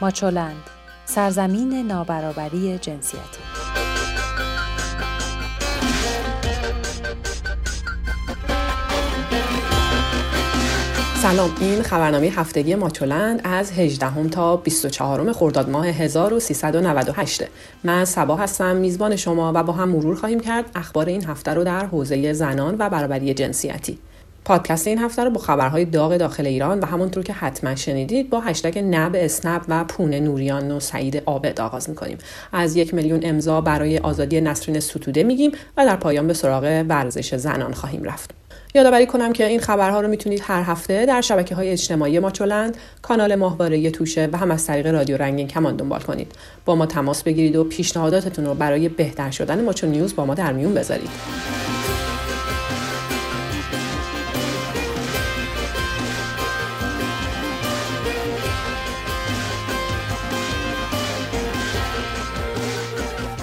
ماچولند سرزمین نابرابری جنسیتی. سلام این خبرنامه هفتگی ماچولند از 18 تا 24 خرداد ماه 1398 من سبا هستم میزبان شما و با هم مرور خواهیم کرد اخبار این هفته رو در حوزه زنان و برابری جنسیتی. پادکست این هفته رو با خبرهای داغ داخل ایران و همونطور که حتما شنیدید با هشتگ نب اسنپ و پونه نوریان و سعید آبد آغاز می‌کنیم از یک میلیون امضا برای آزادی نسرین ستوده میگیم و در پایان به سراغ ورزش زنان خواهیم رفت یادآوری کنم که این خبرها رو می‌تونید هر هفته در شبکه های اجتماعی ماچولند، کانال ماهواره توشه و هم از طریق رادیو رنگین کمان دنبال کنید. با ما تماس بگیرید و پیشنهاداتتون رو برای بهتر شدن ماچو نیوز با ما در میون بذارید.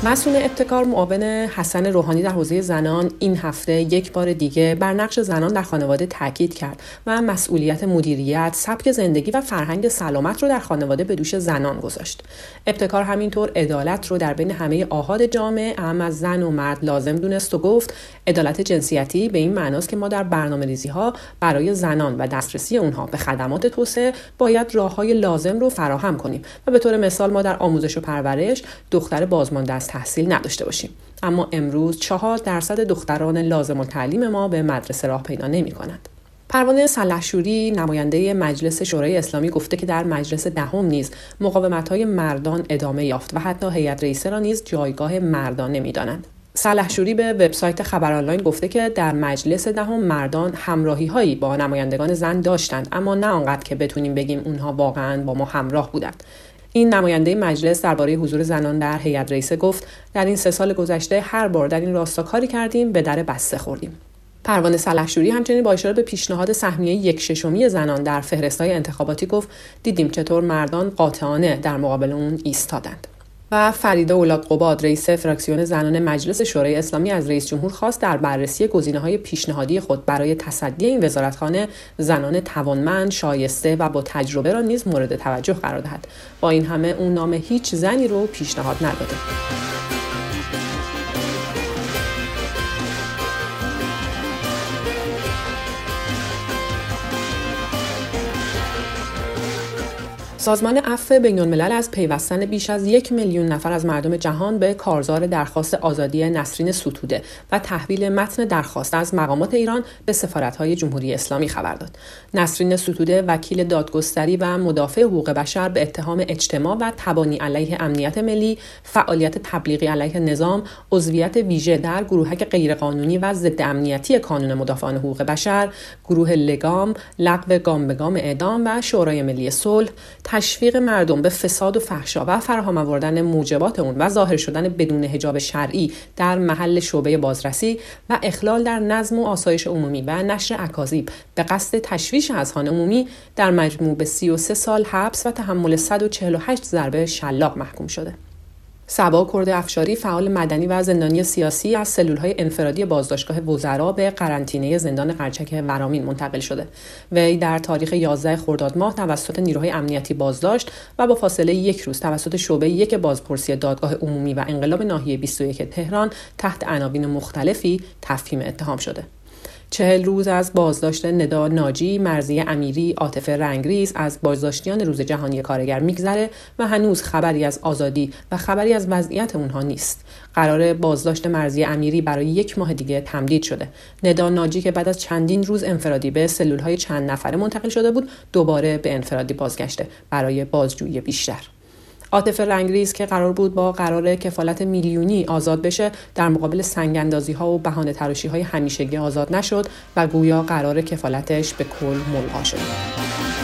مسئول ابتکار معاون حسن روحانی در حوزه زنان این هفته یک بار دیگه بر نقش زنان در خانواده تاکید کرد و مسئولیت مدیریت، سبک زندگی و فرهنگ سلامت رو در خانواده به دوش زنان گذاشت. ابتکار همینطور عدالت رو در بین همه آهاد جامعه اهم از زن و مرد لازم دونست و گفت عدالت جنسیتی به این معناست که ما در برنامه ریزی ها برای زنان و دسترسی اونها به خدمات توسعه باید راه های لازم رو فراهم کنیم و به طور مثال ما در آموزش و پرورش دختر بازمانده از تحصیل نداشته باشیم. اما امروز چهار درصد دختران لازم تعلیم ما به مدرسه راه پیدا نمی کنند. پروانه سلحشوری نماینده مجلس شورای اسلامی گفته که در مجلس دهم نیز مقاومت های مردان ادامه یافت و حتی هیئت رئیسه را نیز جایگاه مردان نمی‌دانند. سلحشوری به وبسایت خبر آنلاین گفته که در مجلس دهم مردان همراهی هایی با نمایندگان زن داشتند اما نه آنقدر که بتونیم بگیم اونها واقعا با ما همراه بودند. این نماینده مجلس درباره حضور زنان در هیئت رئیسه گفت در این سه سال گذشته هر بار در این راستا کاری کردیم به در بسته خوردیم. پروانه سلحشوری همچنین با اشاره به پیشنهاد سهمیه یک ششمی زنان در فهرستهای انتخاباتی گفت دیدیم چطور مردان قاطعانه در مقابل اون ایستادند. و فریده اولاد قباد رئیس فراکسیون زنان مجلس شورای اسلامی از رئیس جمهور خواست در بررسی گزینه های پیشنهادی خود برای تصدی این وزارتخانه زنان توانمند شایسته و با تجربه را نیز مورد توجه قرار دهد. با این همه اون نام هیچ زنی رو پیشنهاد نداده. سازمان عفو بین الملل از پیوستن بیش از یک میلیون نفر از مردم جهان به کارزار درخواست آزادی نسرین ستوده و تحویل متن درخواست از مقامات ایران به سفارتهای جمهوری اسلامی خبر داد. نسرین ستوده وکیل دادگستری و مدافع حقوق بشر به اتهام اجتماع و تبانی علیه امنیت ملی، فعالیت تبلیغی علیه نظام، عضویت ویژه در گروهک غیرقانونی و ضد امنیتی کانون مدافعان حقوق بشر، گروه لگام، لغو گام به گام اعدام و شورای ملی صلح تشویق مردم به فساد و فحشا و فراهم آوردن موجبات اون و ظاهر شدن بدون حجاب شرعی در محل شعبه بازرسی و اخلال در نظم و آسایش عمومی و نشر اکاذیب به قصد تشویش اذهان عمومی در مجموع به 33 سال حبس و تحمل 148 ضربه شلاق محکوم شده. سبا کرد افشاری فعال مدنی و زندانی سیاسی از سلولهای انفرادی بازداشتگاه وزرا به قرنطینه زندان قرچک ورامین منتقل شده. وی در تاریخ 11 خرداد ماه توسط نیروهای امنیتی بازداشت و با فاصله یک روز توسط شعبه یک بازپرسی دادگاه عمومی و انقلاب ناحیه 21 تهران تحت عناوین مختلفی تفهیم اتهام شده. چهل روز از بازداشت ندا ناجی، مرزی امیری، عاطفه رنگریز از بازداشتیان روز جهانی کارگر میگذره و هنوز خبری از آزادی و خبری از وضعیت اونها نیست. قرار بازداشت مرزی امیری برای یک ماه دیگه تمدید شده. ندا ناجی که بعد از چندین روز انفرادی به سلول های چند نفره منتقل شده بود، دوباره به انفرادی بازگشته برای بازجویی بیشتر. عاطف رنگریز که قرار بود با قرار کفالت میلیونی آزاد بشه در مقابل سنگاندازی ها و بهانه تراشی های همیشگی آزاد نشد و گویا قرار کفالتش به کل ملغا شد.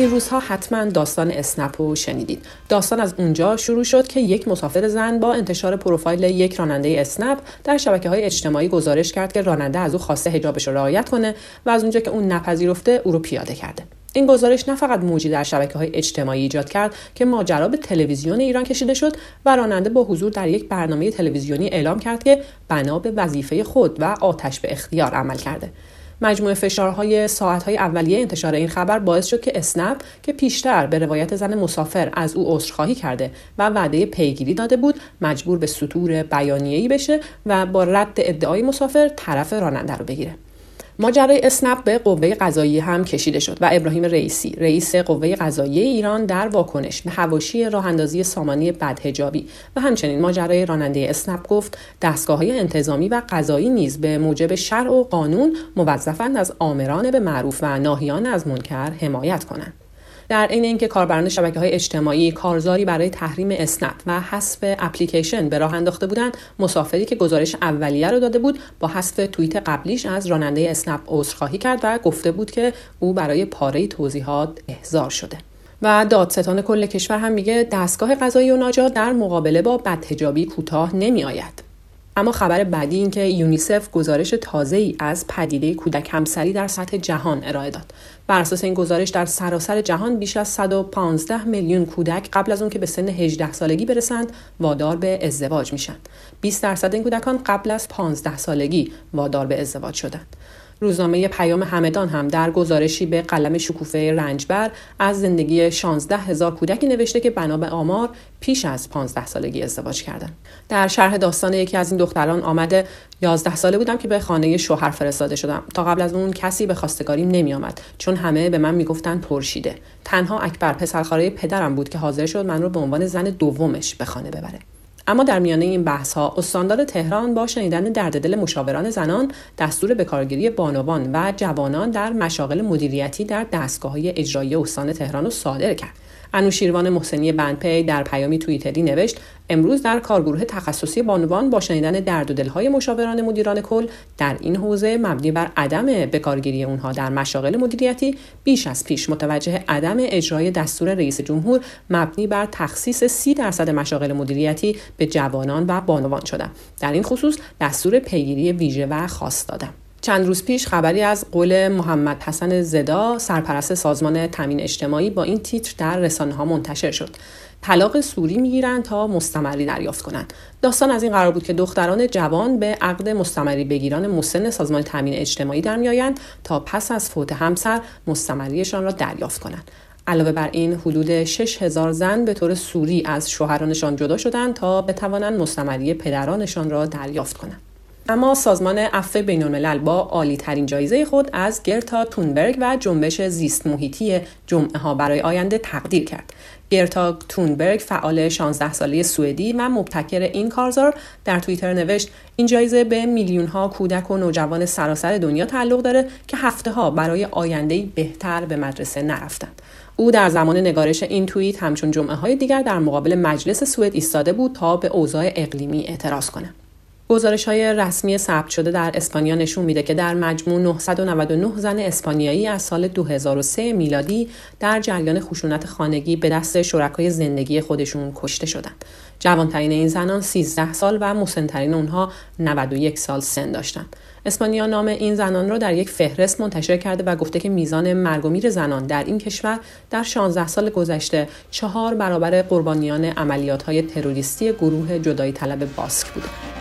این روزها حتما داستان اسنپ رو شنیدید. داستان از اونجا شروع شد که یک مسافر زن با انتشار پروفایل یک راننده اسنپ در شبکه های اجتماعی گزارش کرد که راننده از او خواسته حجابش رو رعایت کنه و از اونجا که اون نپذیرفته او رو پیاده کرده. این گزارش نه فقط موجی در شبکه های اجتماعی ایجاد کرد که ماجرا به تلویزیون ایران کشیده شد و راننده با حضور در یک برنامه تلویزیونی اعلام کرد که بنا به وظیفه خود و آتش به اختیار عمل کرده. مجموعه فشارهای ساعتهای اولیه انتشار این خبر باعث شد که اسنپ که پیشتر به روایت زن مسافر از او عذرخواهی کرده و وعده پیگیری داده بود مجبور به سطور بیانیه‌ای بشه و با رد ادعای مسافر طرف راننده رو بگیره. ماجرای اسنپ به قوه قضایی هم کشیده شد و ابراهیم رئیسی رئیس قوه قضایی ایران در واکنش به حواشی راه اندازی سامانی بدهجابی و همچنین ماجرای راننده اسنپ گفت دستگاه های انتظامی و قضایی نیز به موجب شرع و قانون موظفند از آمران به معروف و ناهیان از منکر حمایت کنند. در عین اینکه کاربران شبکه های اجتماعی کارزاری برای تحریم اسنپ و حذف اپلیکیشن به راه انداخته بودند مسافری که گزارش اولیه رو داده بود با حذف توییت قبلیش از راننده اسنپ عذرخواهی کرد و گفته بود که او برای پاره توضیحات احضار شده و دادستان کل کشور هم میگه دستگاه قضایی و ناجات در مقابله با بدهجابی کوتاه نمی آید. اما خبر بعدی این که یونیسف گزارش تازه ای از پدیده کودک همسری در سطح جهان ارائه داد. بر اساس این گزارش در سراسر جهان بیش از 115 میلیون کودک قبل از اون که به سن 18 سالگی برسند وادار به ازدواج میشن. 20 درصد این کودکان قبل از 15 سالگی وادار به ازدواج شدند. روزنامه پیام همدان هم در گزارشی به قلم شکوفه رنجبر از زندگی 16 هزار کودکی نوشته که بنا به آمار پیش از 15 سالگی ازدواج کردن. در شرح داستان یکی از این دختران آمده 11 ساله بودم که به خانه شوهر فرستاده شدم. تا قبل از اون کسی به خواستگاریم نمی آمد چون همه به من می‌گفتن پرشیده. تنها اکبر پسرخاله پدرم بود که حاضر شد من رو به عنوان زن دومش به خانه ببره. اما در میانه این بحث ها استاندار تهران با شنیدن درد دل مشاوران زنان دستور بکارگیری بانوان و جوانان در مشاغل مدیریتی در دستگاه های اجرایی استان تهران رو صادر کرد. انوشیروان محسنی بندپی در پیامی توییتری نوشت امروز در کارگروه تخصصی بانوان با شنیدن درد و دلهای مشاوران مدیران کل در این حوزه مبنی بر عدم بکارگیری اونها در مشاغل مدیریتی بیش از پیش متوجه عدم اجرای دستور رئیس جمهور مبنی بر تخصیص سی درصد مشاغل مدیریتی به جوانان و بانوان شدم در این خصوص دستور پیگیری ویژه و خاص دادم چند روز پیش خبری از قول محمد حسن زدا سرپرست سازمان تامین اجتماعی با این تیتر در رسانه ها منتشر شد. طلاق سوری می‌گیرند تا مستمری دریافت کنند. داستان از این قرار بود که دختران جوان به عقد مستمری بگیران مسن سازمان تامین اجتماعی در میآیند تا پس از فوت همسر مستمریشان را دریافت کنند. علاوه بر این حدود 6000 زن به طور سوری از شوهرانشان جدا شدند تا بتوانند مستمری پدرانشان را دریافت کنند. اما سازمان عفو بین الملل با عالی ترین جایزه خود از گرتا تونبرگ و جنبش زیست محیطی جمعه ها برای آینده تقدیر کرد. گرتا تونبرگ فعال 16 ساله سوئدی و مبتکر این کارزار در توییتر نوشت این جایزه به میلیون ها کودک و نوجوان سراسر دنیا تعلق داره که هفته ها برای آینده بهتر به مدرسه نرفتند. او در زمان نگارش این توییت همچون جمعه های دیگر در مقابل مجلس سوئد ایستاده بود تا به اوضاع اقلیمی اعتراض کنه. گزارش های رسمی ثبت شده در اسپانیا نشون میده که در مجموع 999 زن اسپانیایی از سال 2003 میلادی در جریان خشونت خانگی به دست شرکای زندگی خودشون کشته شدند. جوانترین این زنان 13 سال و مسنترین اونها 91 سال سن داشتند. اسپانیا نام این زنان را در یک فهرست منتشر کرده و گفته که میزان مرگ و میر زنان در این کشور در 16 سال گذشته چهار برابر قربانیان عملیات های تروریستی گروه جدایی طلب باسک بوده.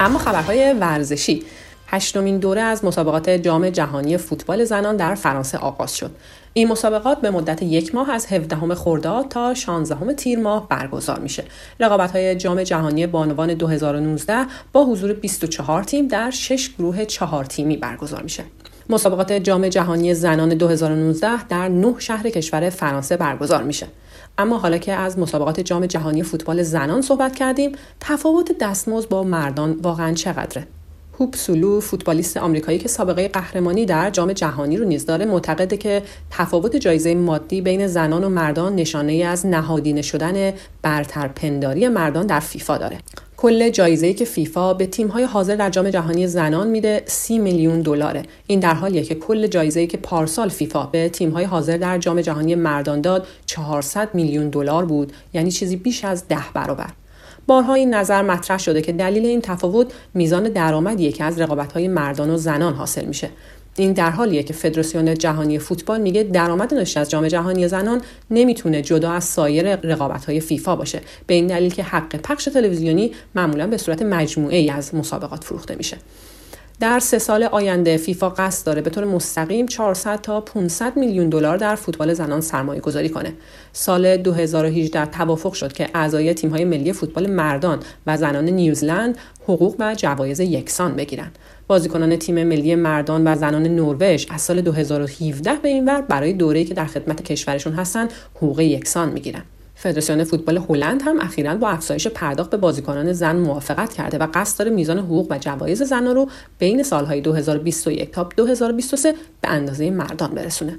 اما خبرهای ورزشی هشتمین دوره از مسابقات جام جهانی فوتبال زنان در فرانسه آغاز شد. این مسابقات به مدت یک ماه از 17 خرداد تا 16 تیر ماه برگزار میشه. رقابت های جام جهانی بانوان 2019 با حضور 24 تیم در 6 گروه 4 تیمی برگزار میشه. مسابقات جام جهانی زنان 2019 در 9 شهر کشور فرانسه برگزار میشه. اما حالا که از مسابقات جام جهانی فوتبال زنان صحبت کردیم تفاوت دستمزد با مردان واقعا چقدره هوپ سولو فوتبالیست آمریکایی که سابقه قهرمانی در جام جهانی رو نیز داره معتقده که تفاوت جایزه مادی بین زنان و مردان نشانه از نهادینه شدن برترپنداری مردان در فیفا داره کل جایزه‌ای که فیفا به تیم‌های حاضر در جام جهانی زنان میده 30 میلیون دلاره. این در حالیه که کل جایزه‌ای که پارسال فیفا به تیم‌های حاضر در جام جهانی مردان داد 400 میلیون دلار بود یعنی چیزی بیش از ده برابر. بارها این نظر مطرح شده که دلیل این تفاوت میزان درآمدیه که از رقابت‌های مردان و زنان حاصل میشه. این در حالیه که فدراسیون جهانی فوتبال میگه درآمد ناشی از جام جهانی زنان نمی‌تونه جدا از سایر رقابت های فیفا باشه. به این دلیل که حق پخش تلویزیونی معمولا به صورت مجموعه ای از مسابقات فروخته میشه. در سه سال آینده فیفا قصد داره به طور مستقیم 400 تا 500 میلیون دلار در فوتبال زنان سرمایه گذاری کنه. سال 2018 توافق شد که اعضای تیم‌های ملی فوتبال مردان و زنان نیوزلند حقوق و جوایز یکسان بگیرند. بازیکنان تیم ملی مردان و زنان نروژ از سال 2017 به این ور برای دوره‌ای که در خدمت کشورشون هستن حقوق یکسان می‌گیرن. فدراسیون فوتبال هلند هم اخیرا با افزایش پرداخت به بازیکنان زن موافقت کرده و قصد داره میزان حقوق و جوایز زنان رو بین سالهای 2021 تا 2023 به اندازه مردان برسونه.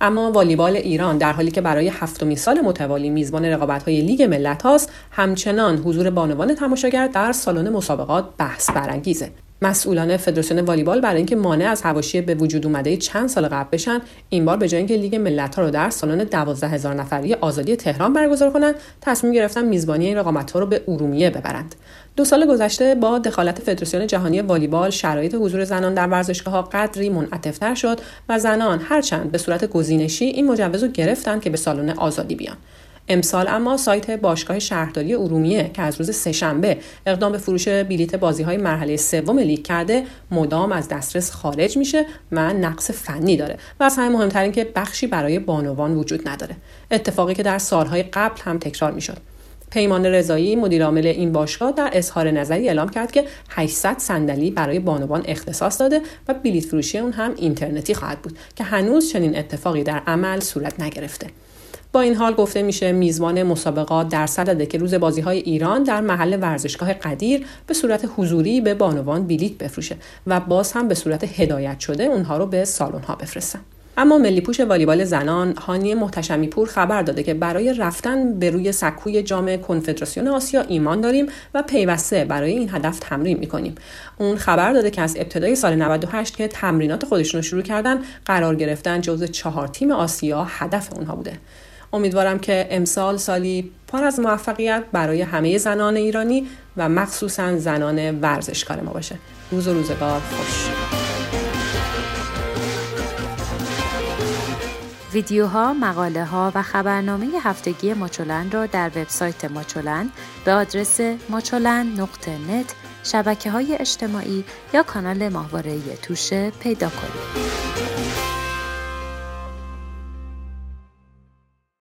اما والیبال ایران در حالی که برای هفتمین سال متوالی میزبان رقابت‌های لیگ ملت هاست همچنان حضور بانوان تماشاگر در سالن مسابقات بحث برانگیزه مسئولان فدراسیون والیبال برای اینکه مانع از حواشی به وجود اومده چند سال قبل بشن این بار به جای اینکه لیگ ملت ها رو در سالن 12 هزار نفری آزادی تهران برگزار کنند تصمیم گرفتن میزبانی این رقابت ها رو به ارومیه ببرند. دو سال گذشته با دخالت فدراسیون جهانی والیبال شرایط حضور زنان در ورزشگاه ها قدری منعطفتر شد و زنان هرچند به صورت گزینشی این مجوز رو گرفتن که به سالن آزادی بیان. امسال اما سایت باشگاه شهرداری ارومیه که از روز سهشنبه اقدام به فروش بلیت بازی های مرحله سوم لیگ کرده مدام از دسترس خارج میشه و نقص فنی داره. و از همه مهمتر این که بخشی برای بانوان وجود نداره. اتفاقی که در سالهای قبل هم تکرار می‌شد. پیمان رضایی مدیرعامل این باشگاه در اظهار نظری اعلام کرد که 800 صندلی برای بانوان اختصاص داده و بلیت فروشی اون هم اینترنتی خواهد بود که هنوز چنین اتفاقی در عمل صورت نگرفته. با این حال گفته میشه میزبان مسابقات در صدده که روز بازی های ایران در محل ورزشگاه قدیر به صورت حضوری به بانوان بلیت بفروشه و باز هم به صورت هدایت شده اونها رو به سالن ها بفرستن اما ملی پوش والیبال زنان هانی محتشمی پور خبر داده که برای رفتن به روی سکوی جام کنفدراسیون آسیا ایمان داریم و پیوسته برای این هدف تمرین می‌کنیم. اون خبر داده که از ابتدای سال 98 که تمرینات خودشون رو شروع کردن قرار گرفتن جزو چهار تیم آسیا هدف اونها بوده. امیدوارم که امسال سالی پر از موفقیت برای همه زنان ایرانی و مخصوصا زنان ورزشکار ما باشه روز و روزگار خوش ویدیوها، مقاله ها و خبرنامه هفتگی ماچولن را در وبسایت ماچولن به آدرس نت شبکه های اجتماعی یا کانال ماهواره توشه پیدا کنید.